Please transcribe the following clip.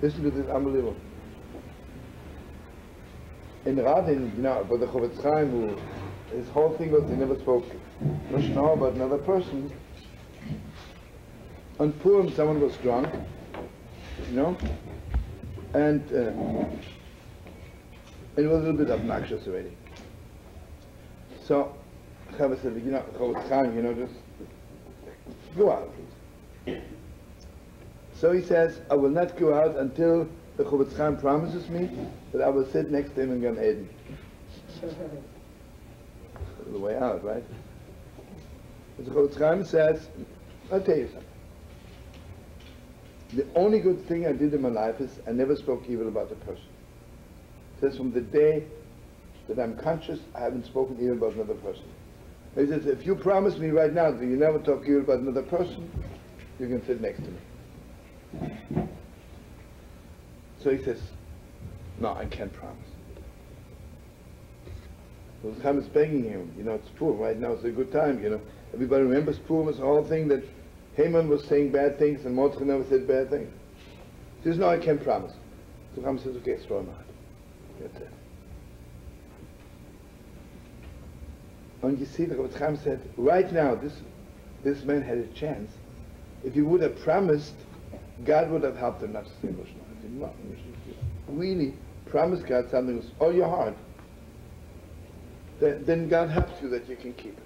Listen to this, unbelievable. In Radin, you know, but the Chofetz Chaim, who, his whole thing was he never spoke Lashon about another person. On Purim, someone was drunk, you know, and uh, it was a little bit obnoxious already. So, Chava said, you know, Chofetz Chaim, you know, just go out. So he says, I will not go out until the Chofetz Chaim promises me that I will sit next to him in Gan Eden. the way out, right? But the Chofetz Chaim says, I'll tell you something. The only good thing I did in my life is I never spoke evil about a person. Says from the day that I'm conscious, I haven't spoken evil about another person. He says, if you promise me right now that you never talk evil about another person, you can sit next to me. So he says, no, I can't promise. So is begging him, you know, it's Purim, right now it's a good time, you know. Everybody remembers Purim, it's the whole thing that Haman was saying bad things and Mordechai never said bad things. He says, no, I can't promise. So Chaim says, okay, throw him out. That's it. And you see, the Chofetz Chaim said, right now, this, this man had a chance. If he would have promised, God would have helped him not to say Lashon Hara. He no, really promise God something with all your heart. Then, then God helps you that you can keep it.